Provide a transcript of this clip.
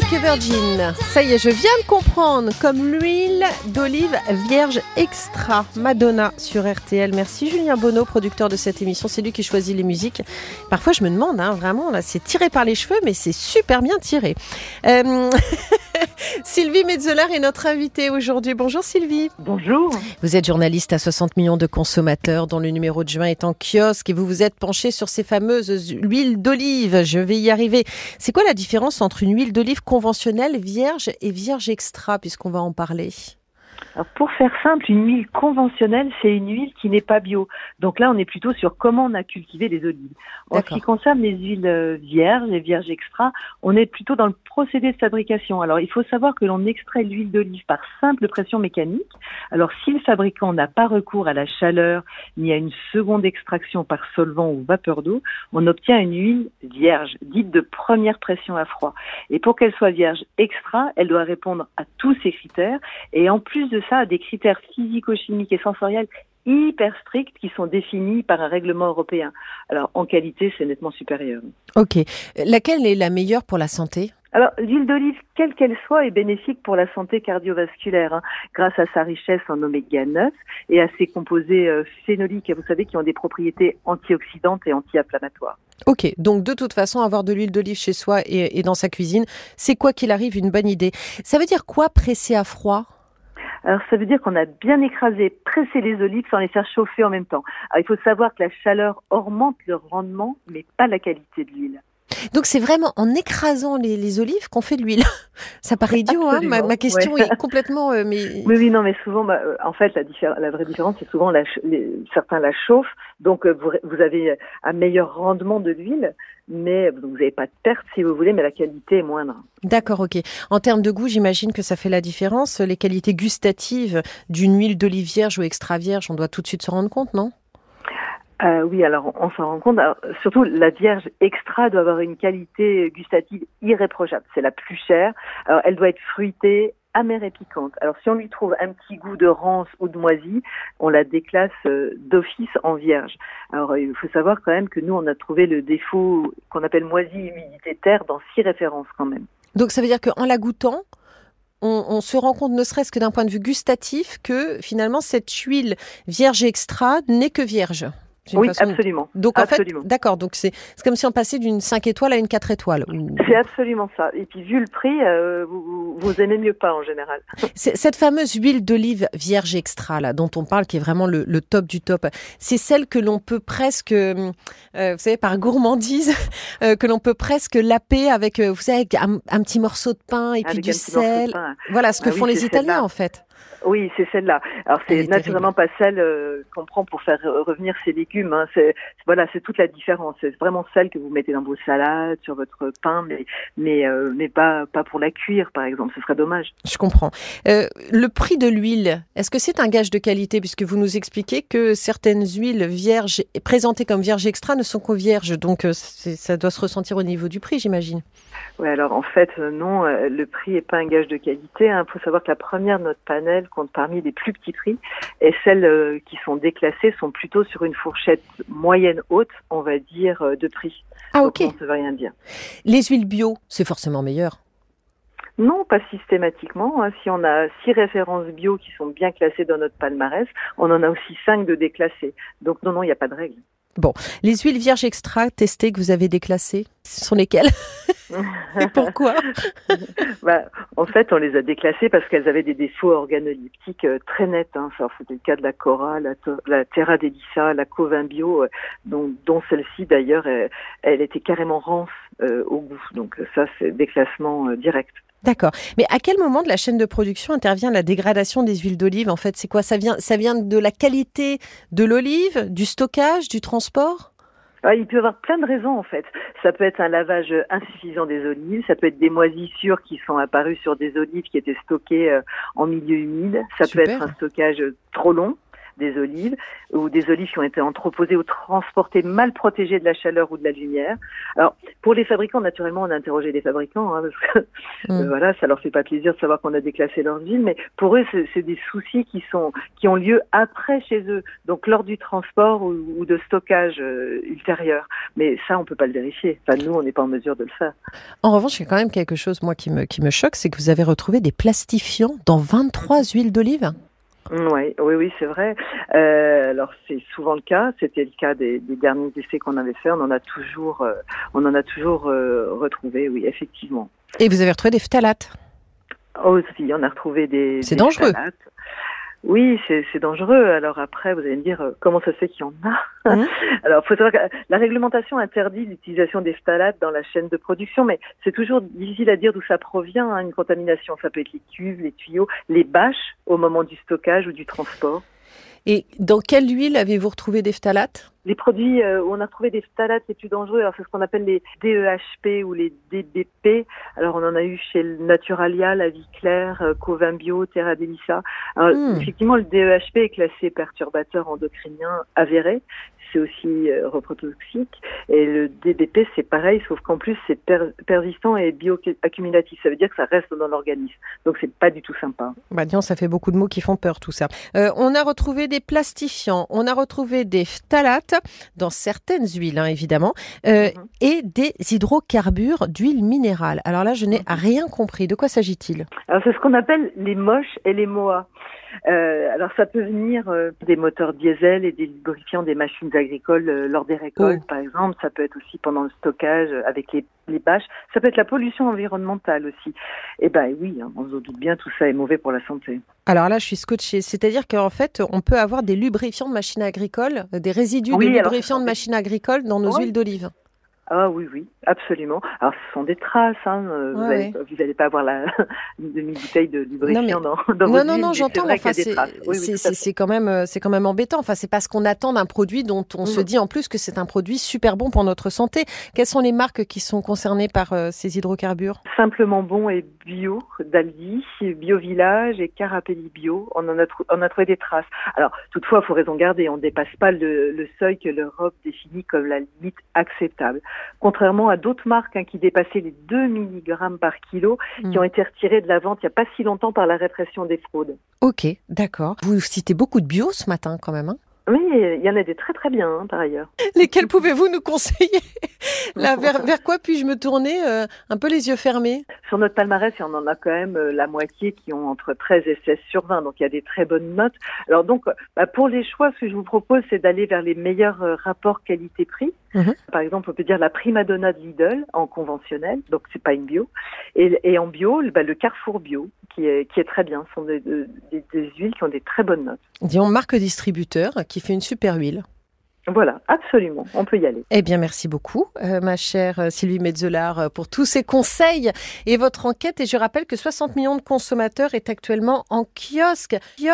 Like a Virgin. Ça y est, je viens de comprendre. Comme l'huile d'olive vierge extra. Madonna sur RTL. Merci Julien Bonneau, producteur de cette émission. C'est lui qui choisit les musiques. Parfois, je me demande, hein, vraiment, là, c'est tiré par les cheveux, mais c'est super bien tiré. Euh... Sylvie Metzeler est notre invitée aujourd'hui. Bonjour Sylvie. Bonjour. Vous êtes journaliste à 60 millions de consommateurs dont le numéro de juin est en kiosque et vous vous êtes penchée sur ces fameuses huiles d'olive. Je vais y arriver. C'est quoi la différence entre une huile d'olive conventionnelle vierge et vierge extra puisqu'on va en parler? Alors pour faire simple, une huile conventionnelle, c'est une huile qui n'est pas bio. Donc là, on est plutôt sur comment on a cultivé les olives. En ce qui concerne les huiles euh, vierges, les vierges extra, on est plutôt dans le procédé de fabrication. Alors il faut savoir que l'on extrait l'huile d'olive par simple pression mécanique. Alors si le fabricant n'a pas recours à la chaleur ni à une seconde extraction par solvant ou vapeur d'eau, on obtient une huile vierge, dite de première pression à froid. Et pour qu'elle soit vierge extra, elle doit répondre à tous ces critères. Et en plus de ça, des critères physico-chimiques et sensoriels hyper stricts qui sont définis par un règlement européen. Alors en qualité, c'est nettement supérieur. Ok. Laquelle est la meilleure pour la santé? Alors, l'huile d'olive, quelle qu'elle soit, est bénéfique pour la santé cardiovasculaire, hein, grâce à sa richesse en oméga 9 et à ses composés euh, phénoliques, vous savez, qui ont des propriétés antioxydantes et anti-inflammatoires. Ok, donc de toute façon, avoir de l'huile d'olive chez soi et, et dans sa cuisine, c'est quoi qu'il arrive une bonne idée. Ça veut dire quoi presser à froid? Alors ça veut dire qu'on a bien écrasé, pressé les olives sans les faire chauffer en même temps. Alors il faut savoir que la chaleur augmente le rendement, mais pas la qualité de l'huile. Donc c'est vraiment en écrasant les, olives qu'on fait de l'huile. Ça paraît idiot, hein ma, question est complètement. Euh, mais... Oui, oui, non, mais souvent, bah, euh, en fait, la, la vraie différence, c'est souvent la, certains la chauffent, donc euh, vous, vous, avez un meilleur rendement de l'huile, mais vous n'avez pas de perte si vous voulez, mais la qualité est moindre. D'accord, ok. En termes de goût, j'imagine que ça fait la différence. Les qualités gustatives d'une huile d'olive vierge ou extra vierge, on doit tout de suite se rendre compte, non? Euh, oui, alors on s'en rend compte. surtout, la Vierge extra doit avoir une qualité gustative irréprochable. C'est la plus chère. Alors, elle doit être fruitée, amère et piquante. Alors, si on lui trouve un petit goût de rance ou de moisi, on la déclasse euh, d'office en Vierge. Alors, il faut savoir quand même que nous, on a trouvé le défaut qu'on appelle moisi humidité terre dans six références quand même. Donc, ça veut dire qu'en la goûtant, on, on, se rend compte, ne serait-ce que d'un point de vue gustatif, que finalement cette huile vierge extra n'est que vierge. Oui, absolument. Donc en fait, d'accord. Donc c'est comme si on passait d'une 5 étoiles à une 4 étoiles. C'est absolument ça. Et puis vu le prix, euh, vous, vous, aimez mieux pas en général. Cette fameuse huile d'olive vierge extra là, dont on parle, qui est vraiment le, top du top, c'est celle que l'on peut presque, euh, vous savez, par gourmandise, euh, que l'on peut presque laper avec, vous savez, un, petit morceau de pain et puis du sel. Voilà ce que ah font les Italiens en fait. Oui, c'est celle-là. Alors c'est naturellement pas celle euh, qu'on prend pour faire revenir ces légumes. Hein. C'est voilà, c'est toute la différence. C'est vraiment celle que vous mettez dans vos salades, sur votre pain, mais mais euh, mais pas pas pour la cuire, par exemple. Ce serait dommage. Je comprends. Euh, le prix de l'huile, est-ce que c'est un gage de qualité? Puisque vous nous expliquez que certaines huiles vierges présentées comme vierges extra ne sont qu'aux vierges, donc ça doit se ressentir au niveau du prix, j'imagine. Oui, alors en fait non, le prix est pas un gage de qualité. Il hein. faut savoir que la première de notre panel compte parmi les plus petits prix et celles euh, qui sont déclassées sont plutôt sur une fourchette moyenne haute, on va dire, euh, de prix. Ah ok. Donc, ça veut rien dire. Les huiles bio, c'est forcément meilleur. Non, pas systématiquement. Hein. Si on a six références bio qui sont bien classées dans notre palmarès, on en a aussi cinq de déclassées. Donc non, non, il n'y a pas de règle. Bon, les huiles vierges extra testées que vous avez déclassées, ce sont lesquelles? Et pourquoi? Bah, En fait, on les a déclassées parce qu'elles avaient des défauts organoleptiques euh, très nets. Hein. C'était le cas de la Cora, la, la Terra Delissa, la Covin Bio, euh, dont, dont celle-ci d'ailleurs, elle, était carrément rance euh, au goût. Donc ça, c'est déclassement direct. D'accord. Mais à quel moment de la chaîne de production intervient la dégradation des huiles d'olive En fait, c'est quoi? Ça vient, ça vient de la qualité de l'olive, du stockage, du transport? Ah, il peut y avoir plein de raisons en fait. Ça peut être un lavage insuffisant des olives, ça peut être des moisissures qui sont apparues sur des olives qui étaient stockées euh, en milieu humide, ça peut être un stockage trop long, des olives ou des olives qui ont été entreposées ou transportées mal protégées de la chaleur ou de la lumière. Alors, pour les fabricants, naturellement, on a interrogé des fabricants, hein, parce que mm. voilà, ça leur fait pas plaisir de savoir qu'on a déclassé leurs huiles, mais pour eux, c'est des soucis qui sont qui ont lieu après chez eux, donc lors du transport ou, de stockage euh, ultérieur. Mais ça, on peut pas le vérifier. Enfin, nous, on n'est pas en mesure de le faire. En revanche, il y a quand même quelque chose, moi, qui me qui me choque, c'est que vous avez retrouvé des plastifiants dans 23 huiles d'olive. Oui, oui, oui, c'est vrai. Euh, alors c'est souvent le cas. C'était le cas des, derniers essais qu'on avait fait. On en a toujours, euh, on en a toujours euh, retrouvé. Oui, effectivement. Et vous avez retrouvé des phtalates? Aussi, on a retrouvé des. C'est dangereux. Oui, c'est dangereux. Alors après, vous allez me dire comment ça se fait qu'il y en a. Mmh. Alors, faut savoir que la réglementation interdit l'utilisation des phtalates dans la chaîne de production, mais c'est toujours difficile à dire d'où ça provient. Hein, une contamination, ça peut être les cuves, les tuyaux, les bâches au moment du stockage ou du transport. Et dans quelle huile avez-vous retrouvé des phtalates? Les produits euh, où on a trouvé des phtalates les plus dangereux, alors c'est ce qu'on appelle les DEHP ou les DBP. Alors on en a eu chez Naturalia, La Vie Claire, euh, Covin Bio, Terra Delisa. Alors, hmm. Effectivement, le DEHP est classé perturbateur endocrinien avéré c'est aussi euh, reprotoxique. Et le DBP, c'est pareil, sauf qu'en plus, c'est persistant et bioaccumulatif. Ça veut dire que ça reste dans l'organisme. Donc, c'est pas du tout sympa. Bah, disons, ça fait beaucoup de mots qui font peur, tout ça. Euh, on a retrouvé des plastifiants, on a retrouvé des phtalates dans certaines huiles, hein, évidemment, euh, mhm. et des hydrocarbures d'huile minérale. Alors là, je n'ai mhm. rien compris. De quoi s'agit-il? Alors, c'est ce qu'on appelle les moches et les moas. Euh, alors ça peut venir euh, des moteurs diesel et des lubrifiants des machines agricoles euh, lors des récoltes, oh. par exemple. Ça peut être aussi pendant le stockage avec les, les, bâches. Ça peut être la pollution environnementale aussi. Et eh ben oui, hein, on se doute bien, tout ça est mauvais pour la santé. Alors là, je suis scotché. C'est-à-dire qu'en fait, on peut avoir des lubrifiants de machines agricoles, des résidus de lubrifiants de machines agricoles dans nos huiles d'olive. Ah oui, oui, absolument. Alors, ce sont des traces. Hein. Euh, vous n'allez pas avoir la demi-bouteille de lubrifiant dans, dans Non, non, non, j'entends. Enfin, c'est quand même, euh, c'est quand même embêtant. Enfin, c'est parce qu'on attend d'un produit dont on se mm. dit en plus que c'est un produit super bon pour notre santé. Quelles sont les marques qui sont concernées par euh, ces hydrocarbures? Simplement bon et bio, d'Aldi, Bio Village et Carapelli Bio. On en a, on a trouvé des traces. Alors, toutefois, il faut raison garder. On ne dépasse pas le, le seuil que l'Europe définit comme la limite acceptable contrairement à d'autres marques hein, qui dépassaient les 2 mg par kilo, qui mm. ont été retirées de la vente il n'y a pas si longtemps par la répression des fraudes. Ok, d'accord. Vous citez beaucoup de bio ce matin quand même. Hein? Oui, il y en a des très très bien hein, par ailleurs. Lesquels pouvez-vous nous conseiller? Là, vers, quoi puis-je me tourner euh, un peu les yeux fermés? Sur notre palmarès, on en a quand même euh, la moitié qui ont entre 13 et 16 sur 20, donc il y a des très bonnes notes. Alors donc, bah, pour les choix, ce que je vous propose, c'est d'aller vers les meilleurs euh, rapports qualité-prix. Mhm. Par exemple, on peut dire la Primadonna de Lidl en conventionnel, donc c'est pas une bio, et, en bio, bah, le Carrefour bio, qui est, qui est très bien. Ce sont des, des huiles qui ont des très bonnes notes. Disons marque distributeur qui fait une super huile. Voilà, absolument, on peut y aller. Eh bien, merci beaucoup, euh, ma chère euh, Sylvie Metzeler, euh, pour tous ces conseils et votre enquête. Et je rappelle que 60 millions de consommateurs est actuellement en kiosque. kiosque